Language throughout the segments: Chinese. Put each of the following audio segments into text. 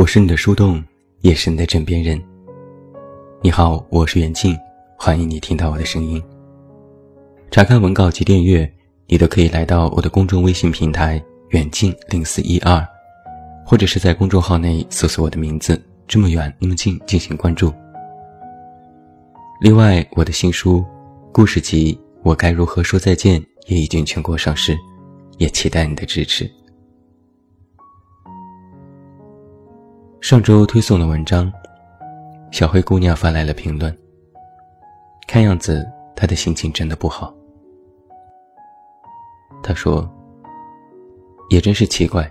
我是你的树洞，也是你的枕边人。你好，我是袁静，欢迎你听到我的声音。查看文稿及订阅，你都可以来到我的公众微信平台“远近零四一二”，或者是在公众号内搜索我的名字“这么远那么近”进行关注。另外，我的新书《故事集：我该如何说再见》也已经全国上市，也期待你的支持。上周推送的文章，小灰姑娘发来了评论。看样子她的心情真的不好。她说：“也真是奇怪，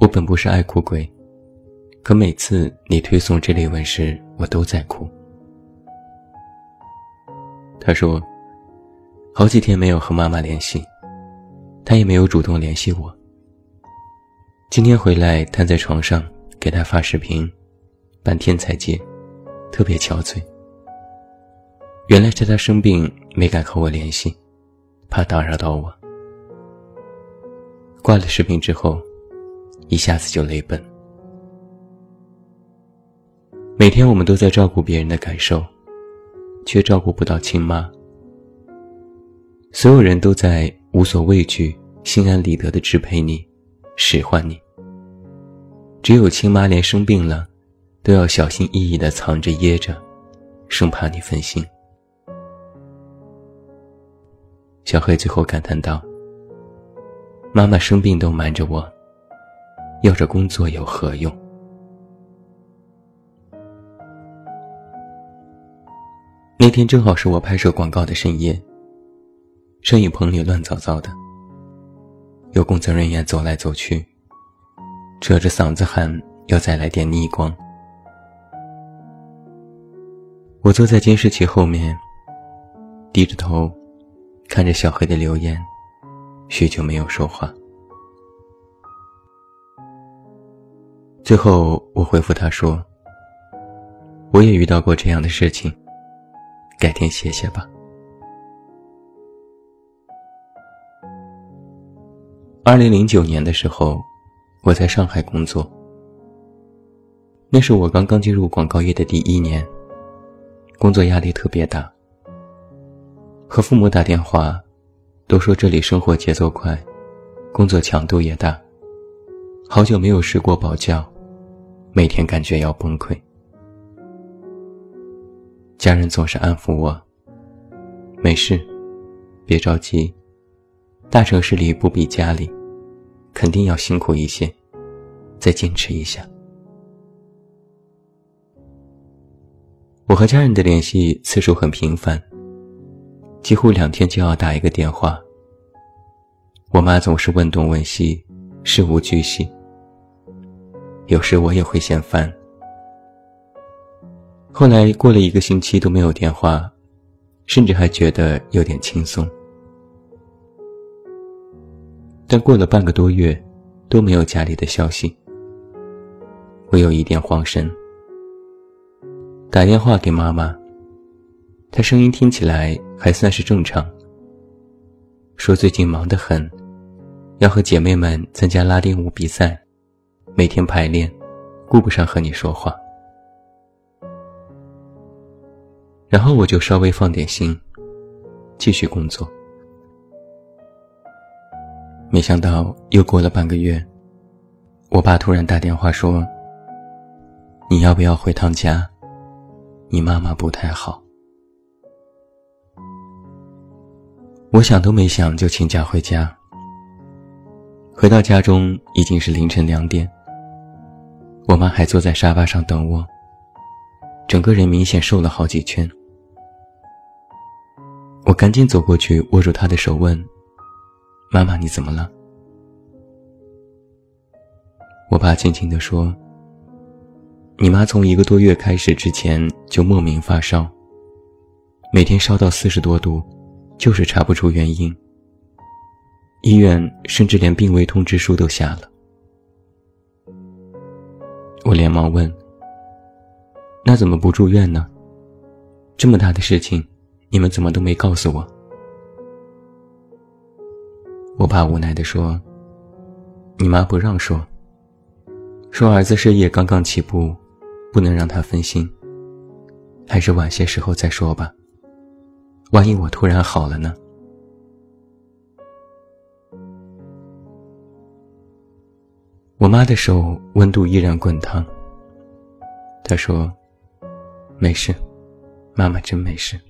我本不是爱哭鬼，可每次你推送这类文时，我都在哭。”她说：“好几天没有和妈妈联系，她也没有主动联系我。今天回来，瘫在床上。”给他发视频，半天才接，特别憔悴。原来是他生病没敢和我联系，怕打扰到我。挂了视频之后，一下子就泪奔。每天我们都在照顾别人的感受，却照顾不到亲妈。所有人都在无所畏惧、心安理得的支配你、使唤你。只有亲妈连生病了，都要小心翼翼地藏着掖着，生怕你分心。小黑最后感叹道：“妈妈生病都瞒着我，要这工作有何用？”那天正好是我拍摄广告的深夜，摄影棚里乱糟糟的，有工作人员走来走去。扯着嗓子喊：“要再来点逆光。”我坐在监视器后面，低着头，看着小黑的留言，许久没有说话。最后，我回复他说：“我也遇到过这样的事情，改天写写吧。”二零零九年的时候。我在上海工作，那是我刚刚进入广告业的第一年，工作压力特别大。和父母打电话，都说这里生活节奏快，工作强度也大。好久没有睡过饱觉，每天感觉要崩溃。家人总是安抚我：“没事，别着急，大城市里不比家里。”肯定要辛苦一些，再坚持一下。我和家人的联系次数很频繁，几乎两天就要打一个电话。我妈总是问东问西，事无巨细。有时我也会嫌烦。后来过了一个星期都没有电话，甚至还觉得有点轻松。但过了半个多月，都没有家里的消息，我有一点慌神。打电话给妈妈，她声音听起来还算是正常，说最近忙得很，要和姐妹们参加拉丁舞比赛，每天排练，顾不上和你说话。然后我就稍微放点心，继续工作。没想到又过了半个月，我爸突然打电话说：“你要不要回趟家？你妈妈不太好。”我想都没想就请假回家。回到家中已经是凌晨两点，我妈还坐在沙发上等我，整个人明显瘦了好几圈。我赶紧走过去握住她的手问。妈妈，你怎么了？我爸轻轻地说：“你妈从一个多月开始之前就莫名发烧，每天烧到四十多度，就是查不出原因。医院甚至连病危通知书都下了。”我连忙问：“那怎么不住院呢？这么大的事情，你们怎么都没告诉我？”我爸无奈地说：“你妈不让说，说儿子事业刚刚起步，不能让他分心，还是晚些时候再说吧。万一我突然好了呢？我妈的手温度依然滚烫。她说：“没事，妈妈真没事。”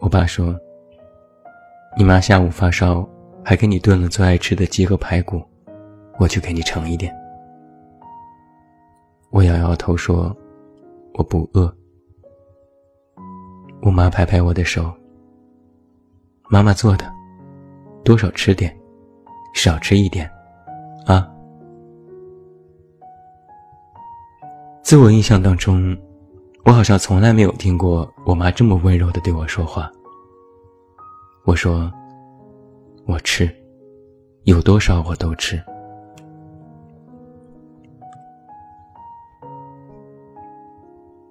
我爸说：“你妈下午发烧，还给你炖了最爱吃的鸡和排骨，我去给你盛一点。”我摇摇头说：“我不饿。”我妈拍拍我的手：“妈妈做的，多少吃点。”少吃一点，啊！自我印象当中，我好像从来没有听过我妈这么温柔的对我说话。我说：“我吃，有多少我都吃。”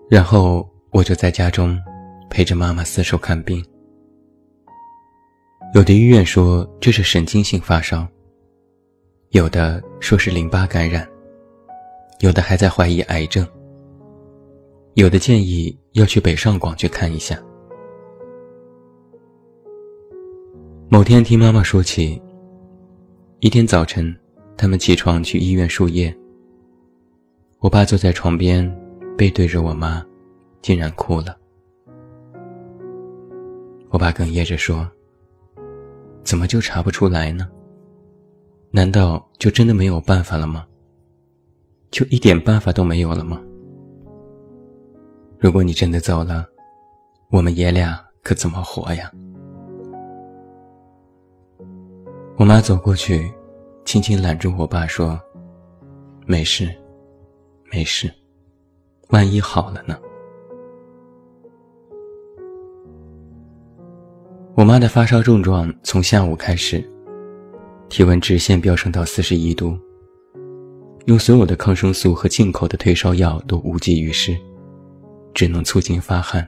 然后我就在家中陪着妈妈四处看病。有的医院说这是神经性发烧，有的说是淋巴感染，有的还在怀疑癌症，有的建议要去北上广去看一下。某天听妈妈说起，一天早晨，他们起床去医院输液，我爸坐在床边，背对着我妈，竟然哭了。我爸哽咽着说。怎么就查不出来呢？难道就真的没有办法了吗？就一点办法都没有了吗？如果你真的走了，我们爷俩可怎么活呀？我妈走过去，轻轻揽住我爸说：“没事，没事，万一好了呢？”我妈的发烧症状从下午开始，体温直线飙升到四十一度。用所有的抗生素和进口的退烧药都无济于事，只能促进发汗。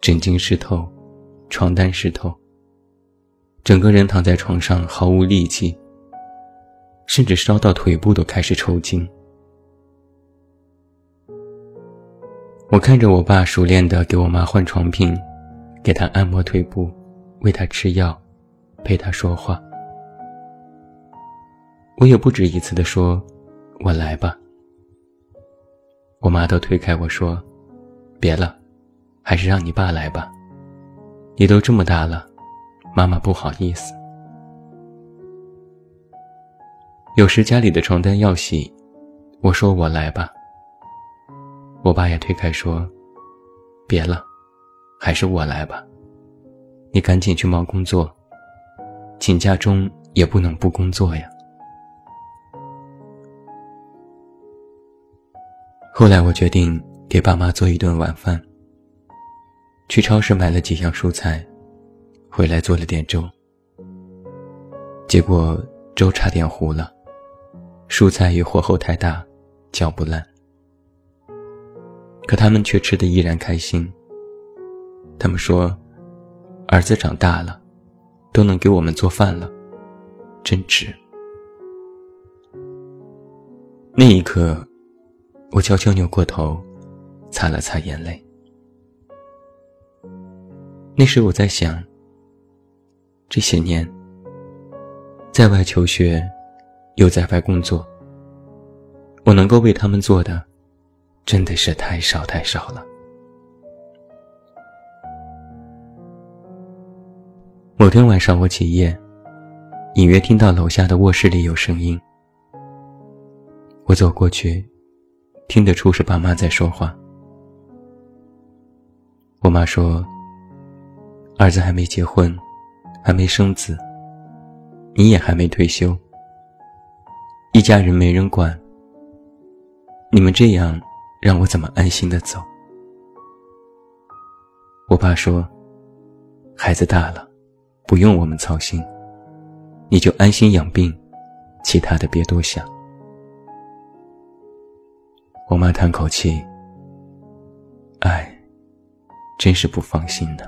枕巾湿透，床单湿透，整个人躺在床上毫无力气，甚至烧到腿部都开始抽筋。我看着我爸熟练地给我妈换床品。给她按摩腿部，喂她吃药，陪她说话。我也不止一次地说：“我来吧。”我妈都推开我说：“别了，还是让你爸来吧。你都这么大了，妈妈不好意思。”有时家里的床单要洗，我说：“我来吧。”我爸也推开说：“别了。”还是我来吧，你赶紧去忙工作。请假中也不能不工作呀。后来我决定给爸妈做一顿晚饭。去超市买了几样蔬菜，回来做了点粥。结果粥差点糊了，蔬菜与火候太大，搅不烂。可他们却吃得依然开心。他们说：“儿子长大了，都能给我们做饭了，真值。”那一刻，我悄悄扭过头，擦了擦眼泪。那时我在想，这些年，在外求学，又在外工作，我能够为他们做的，真的是太少太少了。某天晚上，我起夜，隐约听到楼下的卧室里有声音。我走过去，听得出是爸妈在说话。我妈说：“儿子还没结婚，还没生子，你也还没退休，一家人没人管，你们这样，让我怎么安心的走？”我爸说：“孩子大了。”不用我们操心，你就安心养病，其他的别多想。我妈叹口气，哎，真是不放心呢。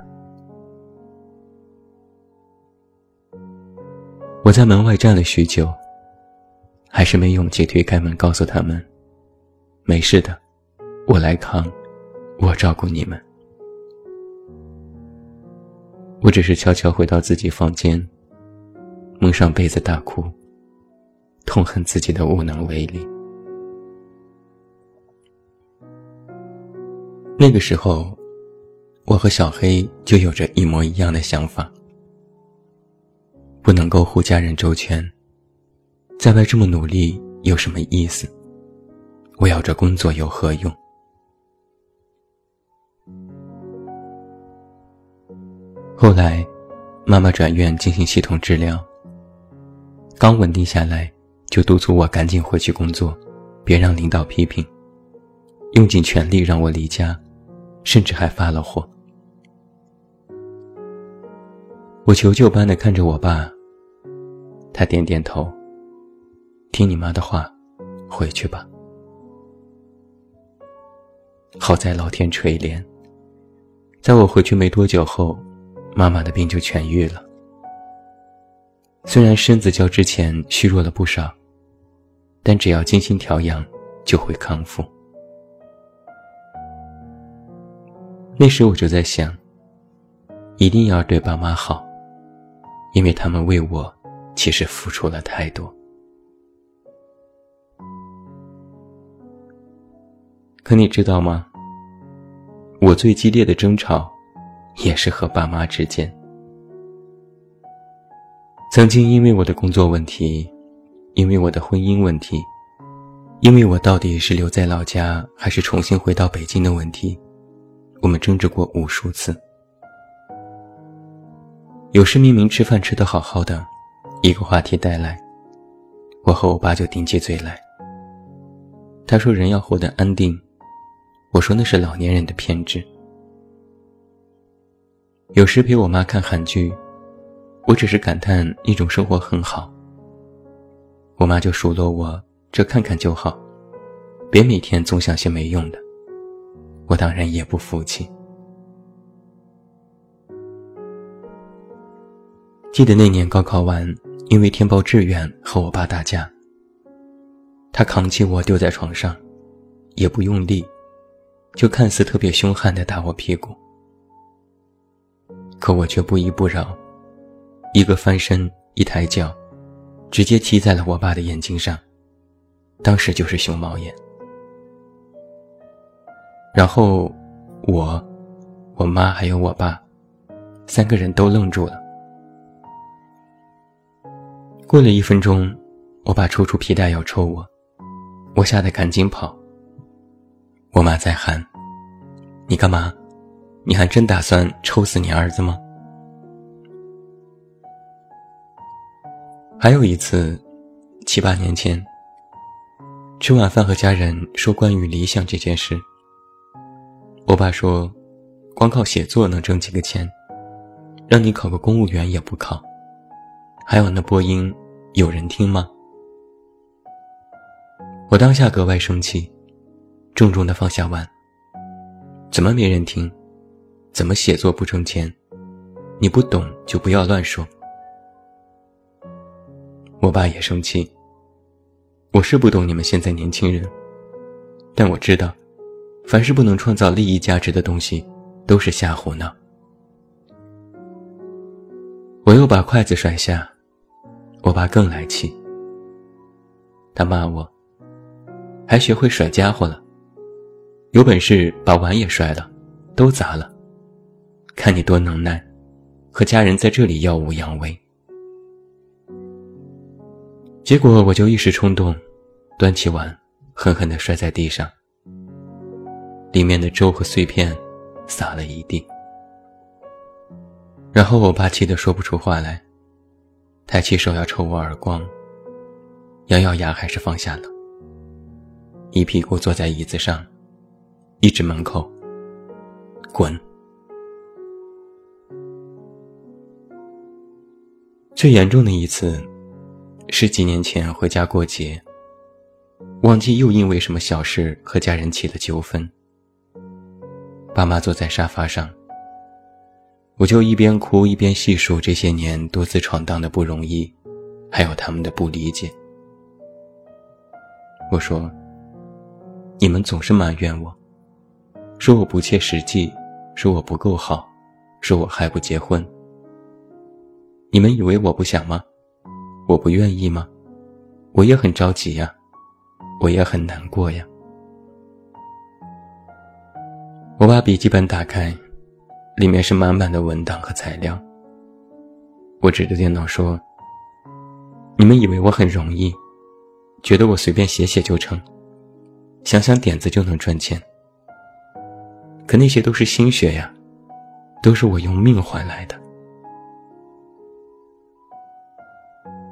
我在门外站了许久，还是没勇气推开门告诉他们：“没事的，我来扛，我照顾你们。”我只是悄悄回到自己房间，蒙上被子大哭，痛恨自己的无能为力。那个时候，我和小黑就有着一模一样的想法：不能够护家人周全，在外这么努力有什么意思？我要这工作有何用？后来，妈妈转院进行系统治疗。刚稳定下来，就督促我赶紧回去工作，别让领导批评，用尽全力让我离家，甚至还发了火。我求救般的看着我爸，他点点头。听你妈的话，回去吧。好在老天垂怜，在我回去没多久后。妈妈的病就痊愈了，虽然身子较之前虚弱了不少，但只要精心调养，就会康复。那时我就在想，一定要对爸妈好，因为他们为我其实付出了太多。可你知道吗？我最激烈的争吵。也是和爸妈之间，曾经因为我的工作问题，因为我的婚姻问题，因为我到底是留在老家还是重新回到北京的问题，我们争执过无数次。有时明明吃饭吃得好好的，一个话题带来，我和我爸就顶起嘴来。他说人要活得安定，我说那是老年人的偏执。有时陪我妈看韩剧，我只是感叹一种生活很好。我妈就数落我：“这看看就好，别每天总想些没用的。”我当然也不服气。记得那年高考完，因为填报志愿和我爸打架，他扛起我丢在床上，也不用力，就看似特别凶悍的打我屁股。可我却不依不饶，一个翻身，一抬脚，直接踢在了我爸的眼睛上，当时就是熊猫眼。然后，我、我妈还有我爸，三个人都愣住了。过了一分钟，我爸抽出皮带要抽我，我吓得赶紧跑。我妈在喊：“你干嘛？”你还真打算抽死你儿子吗？还有一次，七八年前，吃晚饭和家人说关于理想这件事，我爸说，光靠写作能挣几个钱，让你考个公务员也不考，还有那播音，有人听吗？我当下格外生气，重重的放下碗，怎么没人听？怎么写作不挣钱？你不懂就不要乱说。我爸也生气。我是不懂你们现在年轻人，但我知道，凡是不能创造利益价值的东西，都是瞎胡闹。我又把筷子甩下，我爸更来气。他骂我，还学会甩家伙了，有本事把碗也摔了，都砸了。看你多能耐，和家人在这里耀武扬威。结果我就一时冲动，端起碗，狠狠地摔在地上，里面的粥和碎片洒了一地。然后我爸气得说不出话来，抬起手要抽我耳光，咬咬牙还是放下了，一屁股坐在椅子上，一直门口：“滚。”最严重的一次，是几年前回家过节，忘记又因为什么小事和家人起了纠纷。爸妈坐在沙发上，我就一边哭一边细数这些年多次闯荡的不容易，还有他们的不理解。我说：“你们总是埋怨我，说我不切实际，说我不够好，说我还不结婚。你们以为我不想吗？我不愿意吗？我也很着急呀，我也很难过呀。”我把笔记本打开，里面是满满的文档和材料。我指着电脑说：“你们以为我很容易，觉得我随便写写就成，想想点子就能赚钱。可那些都是心血呀，都是我用命换来的。”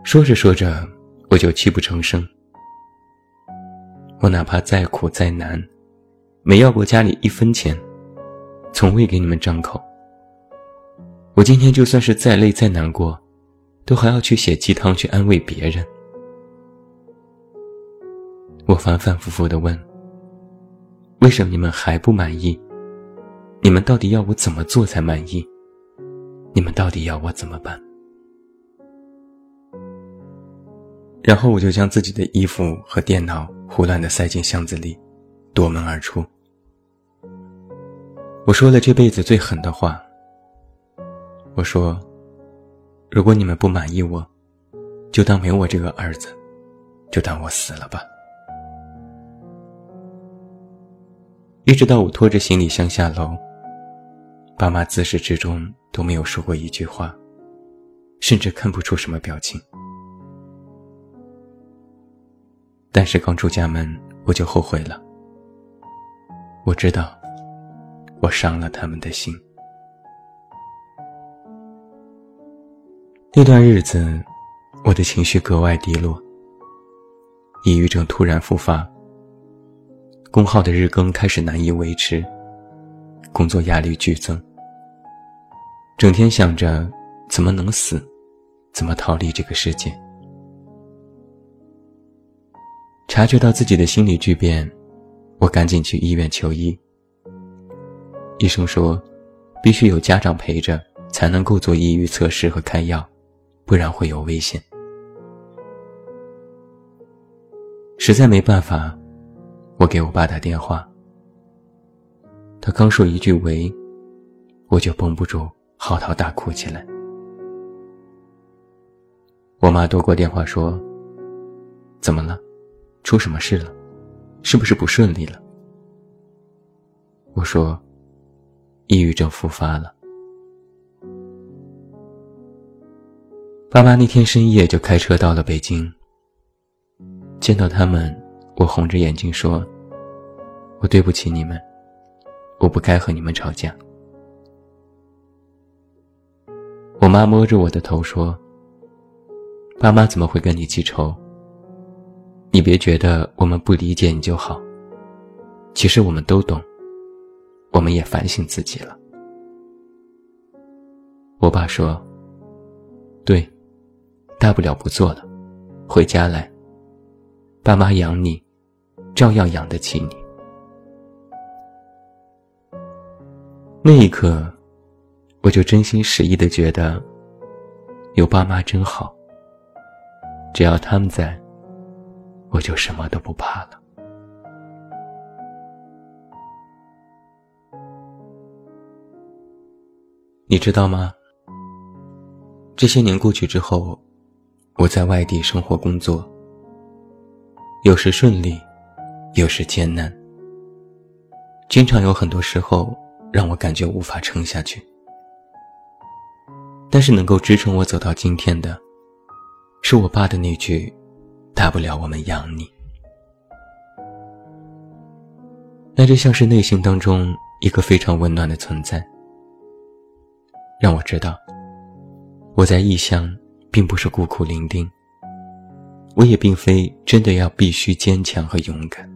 说着说着，我就泣不成声。我哪怕再苦再难，没要过家里一分钱，从未给你们张口。我今天就算是再累再难过，都还要去写鸡汤去安慰别人。我反反复复的问：为什么你们还不满意？你们到底要我怎么做才满意？你们到底要我怎么办？然后我就将自己的衣服和电脑胡乱的塞进箱子里，夺门而出。我说了这辈子最狠的话。我说：“如果你们不满意我，就当没我这个儿子，就当我死了吧。”一直到我拖着行李箱下楼，爸妈自始至终都没有说过一句话，甚至看不出什么表情。但是刚出家门，我就后悔了。我知道，我伤了他们的心。那段日子，我的情绪格外低落，抑郁症突然复发，工号的日更开始难以维持，工作压力剧增，整天想着怎么能死，怎么逃离这个世界。察觉到自己的心理巨变，我赶紧去医院求医。医生说，必须有家长陪着，才能够做抑郁测试和开药。不然会有危险。实在没办法，我给我爸打电话。他刚说一句“喂”，我就绷不住嚎啕大哭起来。我妈夺过电话说：“怎么了？出什么事了？是不是不顺利了？”我说：“抑郁症复发了。”爸妈那天深夜就开车到了北京。见到他们，我红着眼睛说：“我对不起你们，我不该和你们吵架。”我妈摸着我的头说：“爸妈怎么会跟你记仇？你别觉得我们不理解你就好，其实我们都懂，我们也反省自己了。”我爸说：“对。”大不了不做了，回家来。爸妈养你，照样养得起你。那一刻，我就真心实意的觉得，有爸妈真好。只要他们在，我就什么都不怕了。你知道吗？这些年过去之后。我在外地生活工作，有时顺利，有时艰难，经常有很多时候让我感觉无法撑下去。但是能够支撑我走到今天的，是我爸的那句：“大不了我们养你。”那就像是内心当中一个非常温暖的存在，让我知道我在异乡。并不是孤苦伶仃，我也并非真的要必须坚强和勇敢。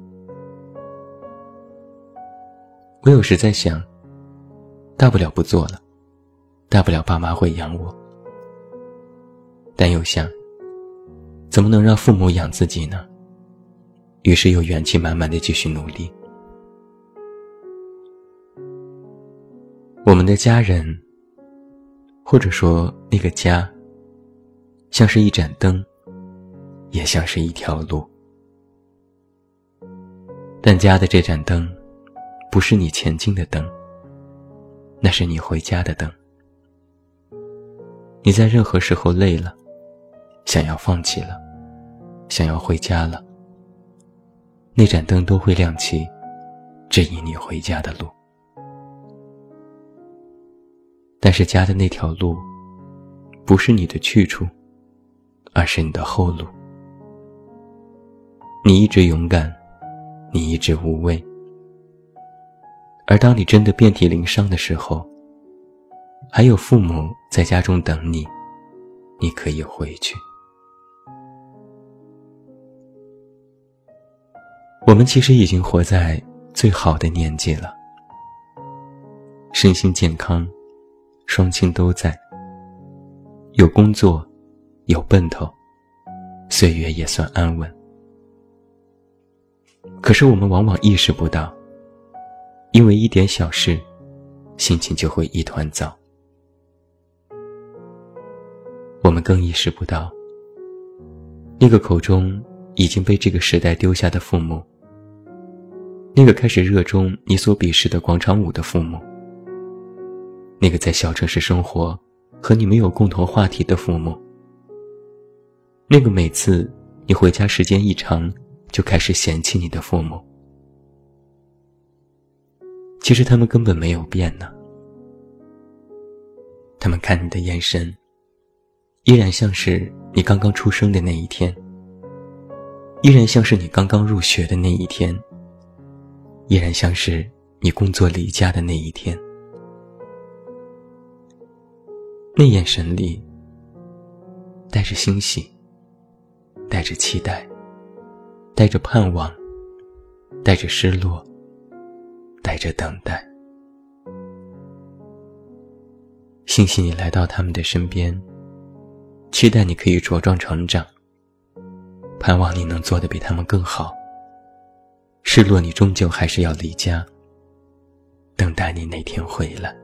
我有时在想，大不了不做了，大不了爸妈会养我。但又想，怎么能让父母养自己呢？于是又元气满满的继续努力。我们的家人，或者说那个家。像是一盏灯，也像是一条路。但家的这盏灯，不是你前进的灯，那是你回家的灯。你在任何时候累了，想要放弃了，想要回家了，那盏灯都会亮起，指引你回家的路。但是家的那条路，不是你的去处，而是你的后路。你一直勇敢，你一直无畏，而当你真的遍体鳞伤的时候，还有父母在家中等你，你可以回去。我们其实已经活在最好的年纪了，身心健康，双亲都在，有工作，有奔头，岁月也算安稳。可是我们往往意识不到，因为一点小事，心情就会一团糟。我们更意识不到，那个口中已经被这个时代丢下的父母，那个开始热衷你所鄙视的广场舞的父母，那个在小城市生活和你没有共同话题的父母，那个每次你回家时间一长就开始嫌弃你的父母，其实他们根本没有变呢。他们看你的眼神。依然像是你刚刚出生的那一天，依然像是你刚刚入学的那一天，依然像是你工作离家的那一天。那眼神里带着欣喜，带着期待，带着盼望，带着失落，带着等待。欣喜你来到他们的身边。期待你可以茁壮成长，盼望你能做得比他们更好。失落，你终究还是要离家，等待你哪天回来。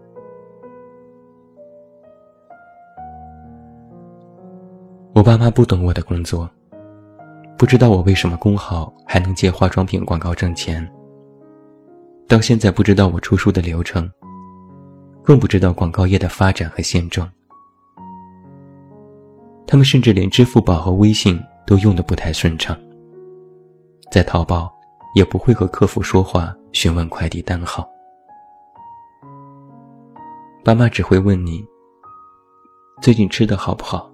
我爸妈不懂我的工作，不知道我为什么工好还能接化妆品广告挣钱。到现在不知道我出书的流程，更不知道广告业的发展和现状。他们甚至连支付宝和微信都用得不太顺畅，在淘宝也不会和客服说话询问快递单号。爸妈只会问你：最近吃的好不好，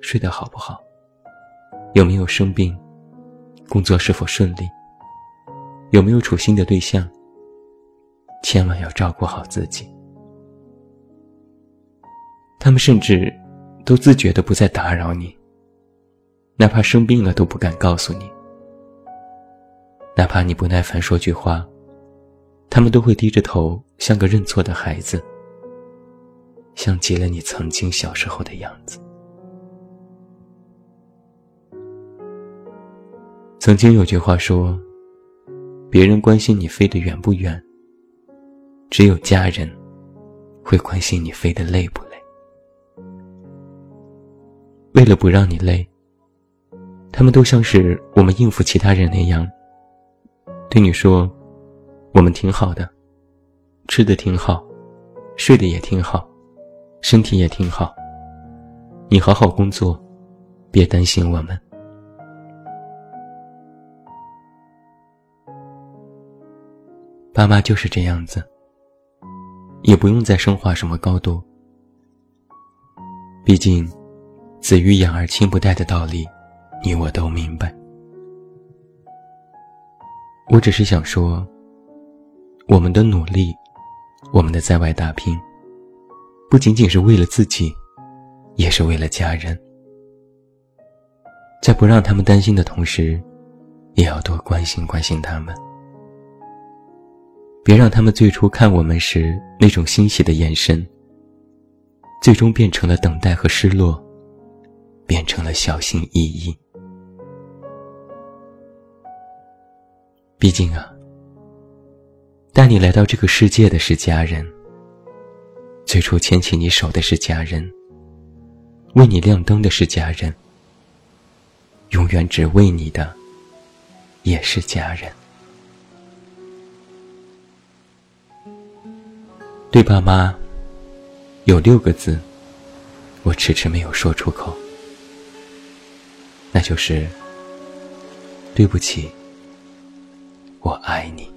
睡得好不好，有没有生病，工作是否顺利，有没有处新的对象。千万要照顾好自己。他们甚至。都自觉的不再打扰你，哪怕生病了都不敢告诉你，哪怕你不耐烦说句话，他们都会低着头，像个认错的孩子，像极了你曾经小时候的样子。曾经有句话说：“别人关心你飞得远不远，只有家人会关心你飞得累不累。”为了不让你累，他们都像是我们应付其他人那样，对你说：“我们挺好的，吃的挺好，睡得也挺好，身体也挺好。你好好工作，别担心我们。”爸妈就是这样子，也不用再升华什么高度，毕竟。子欲养而亲不待的道理，你我都明白。我只是想说，我们的努力，我们的在外打拼，不仅仅是为了自己，也是为了家人。在不让他们担心的同时，也要多关心关心他们，别让他们最初看我们时那种欣喜的眼神，最终变成了等待和失落。变成了小心翼翼。毕竟啊，带你来到这个世界的是家人，最初牵起你手的是家人，为你亮灯的是家人，永远只为你的也是家人。对爸妈，有六个字，我迟迟没有说出口，那就是对不起，我爱你。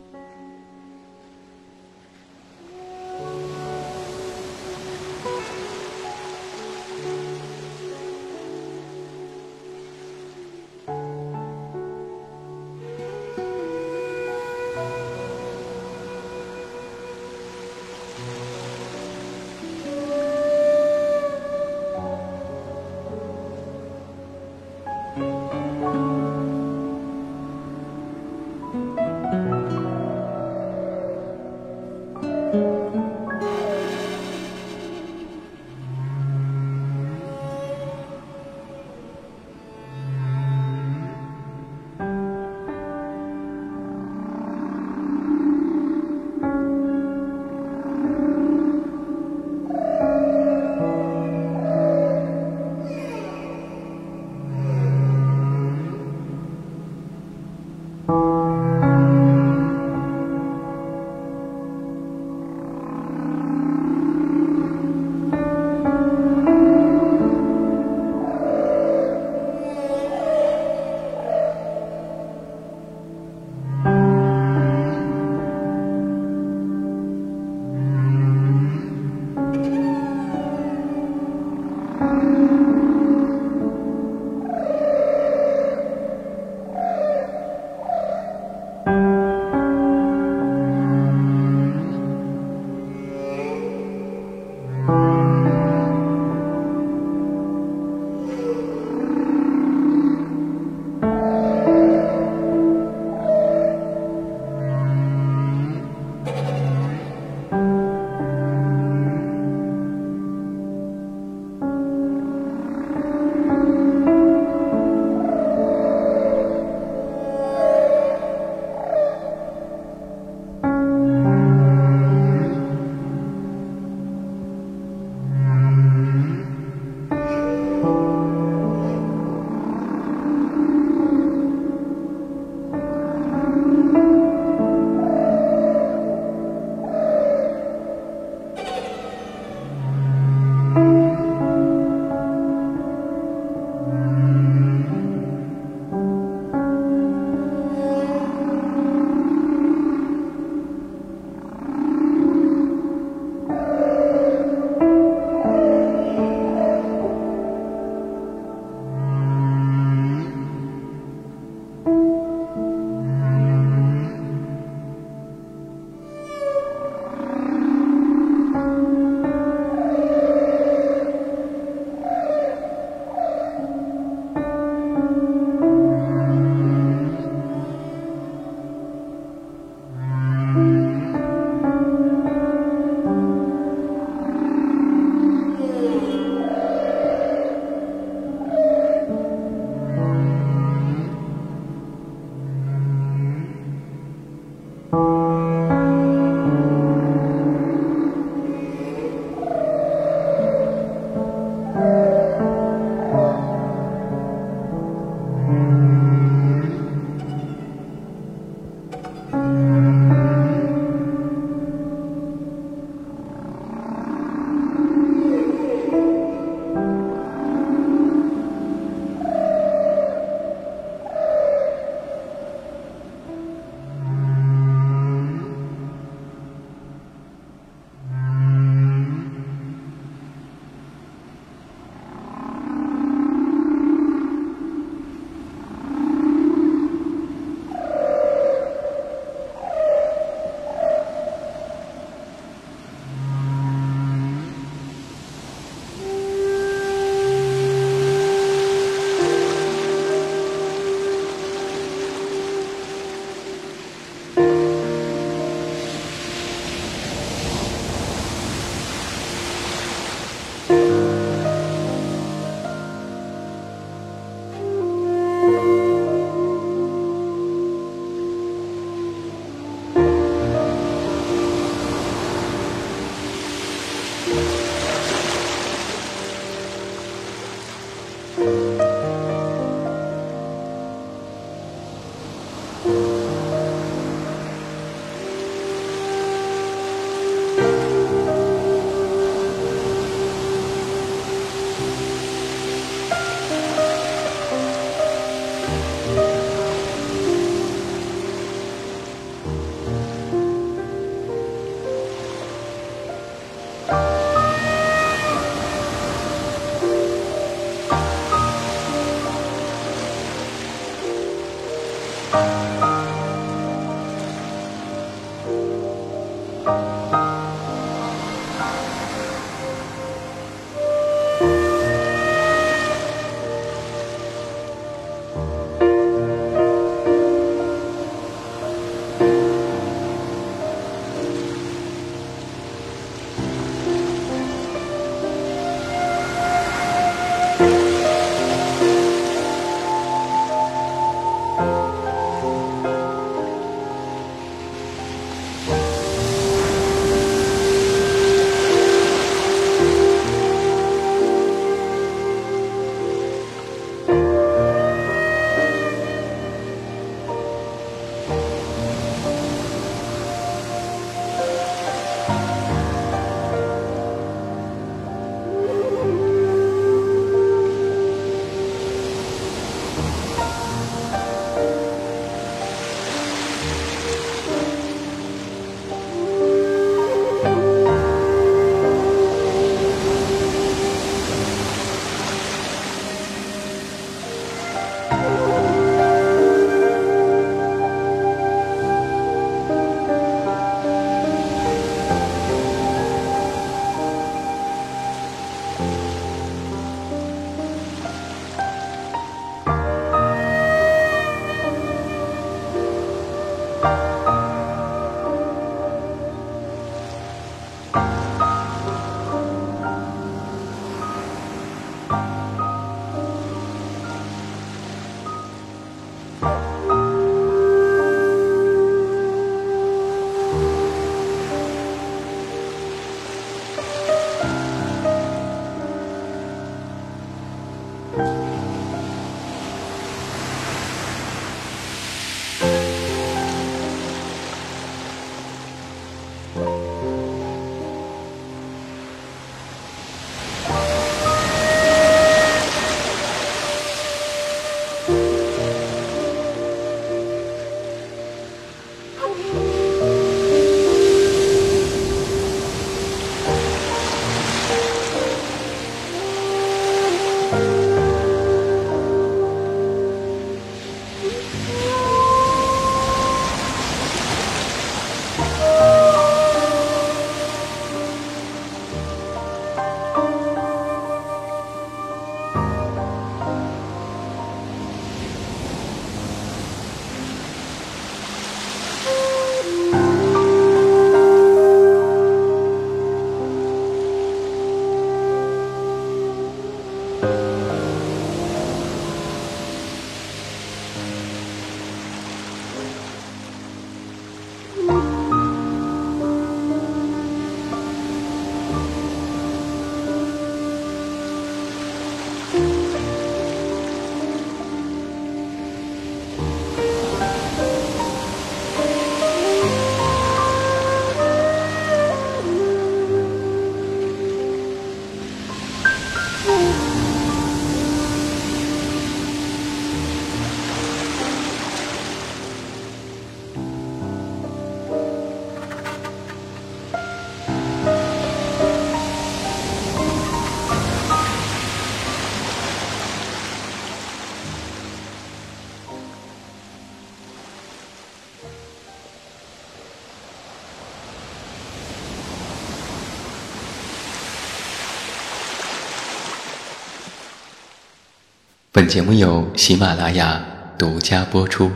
本节目由喜马拉雅独家播出。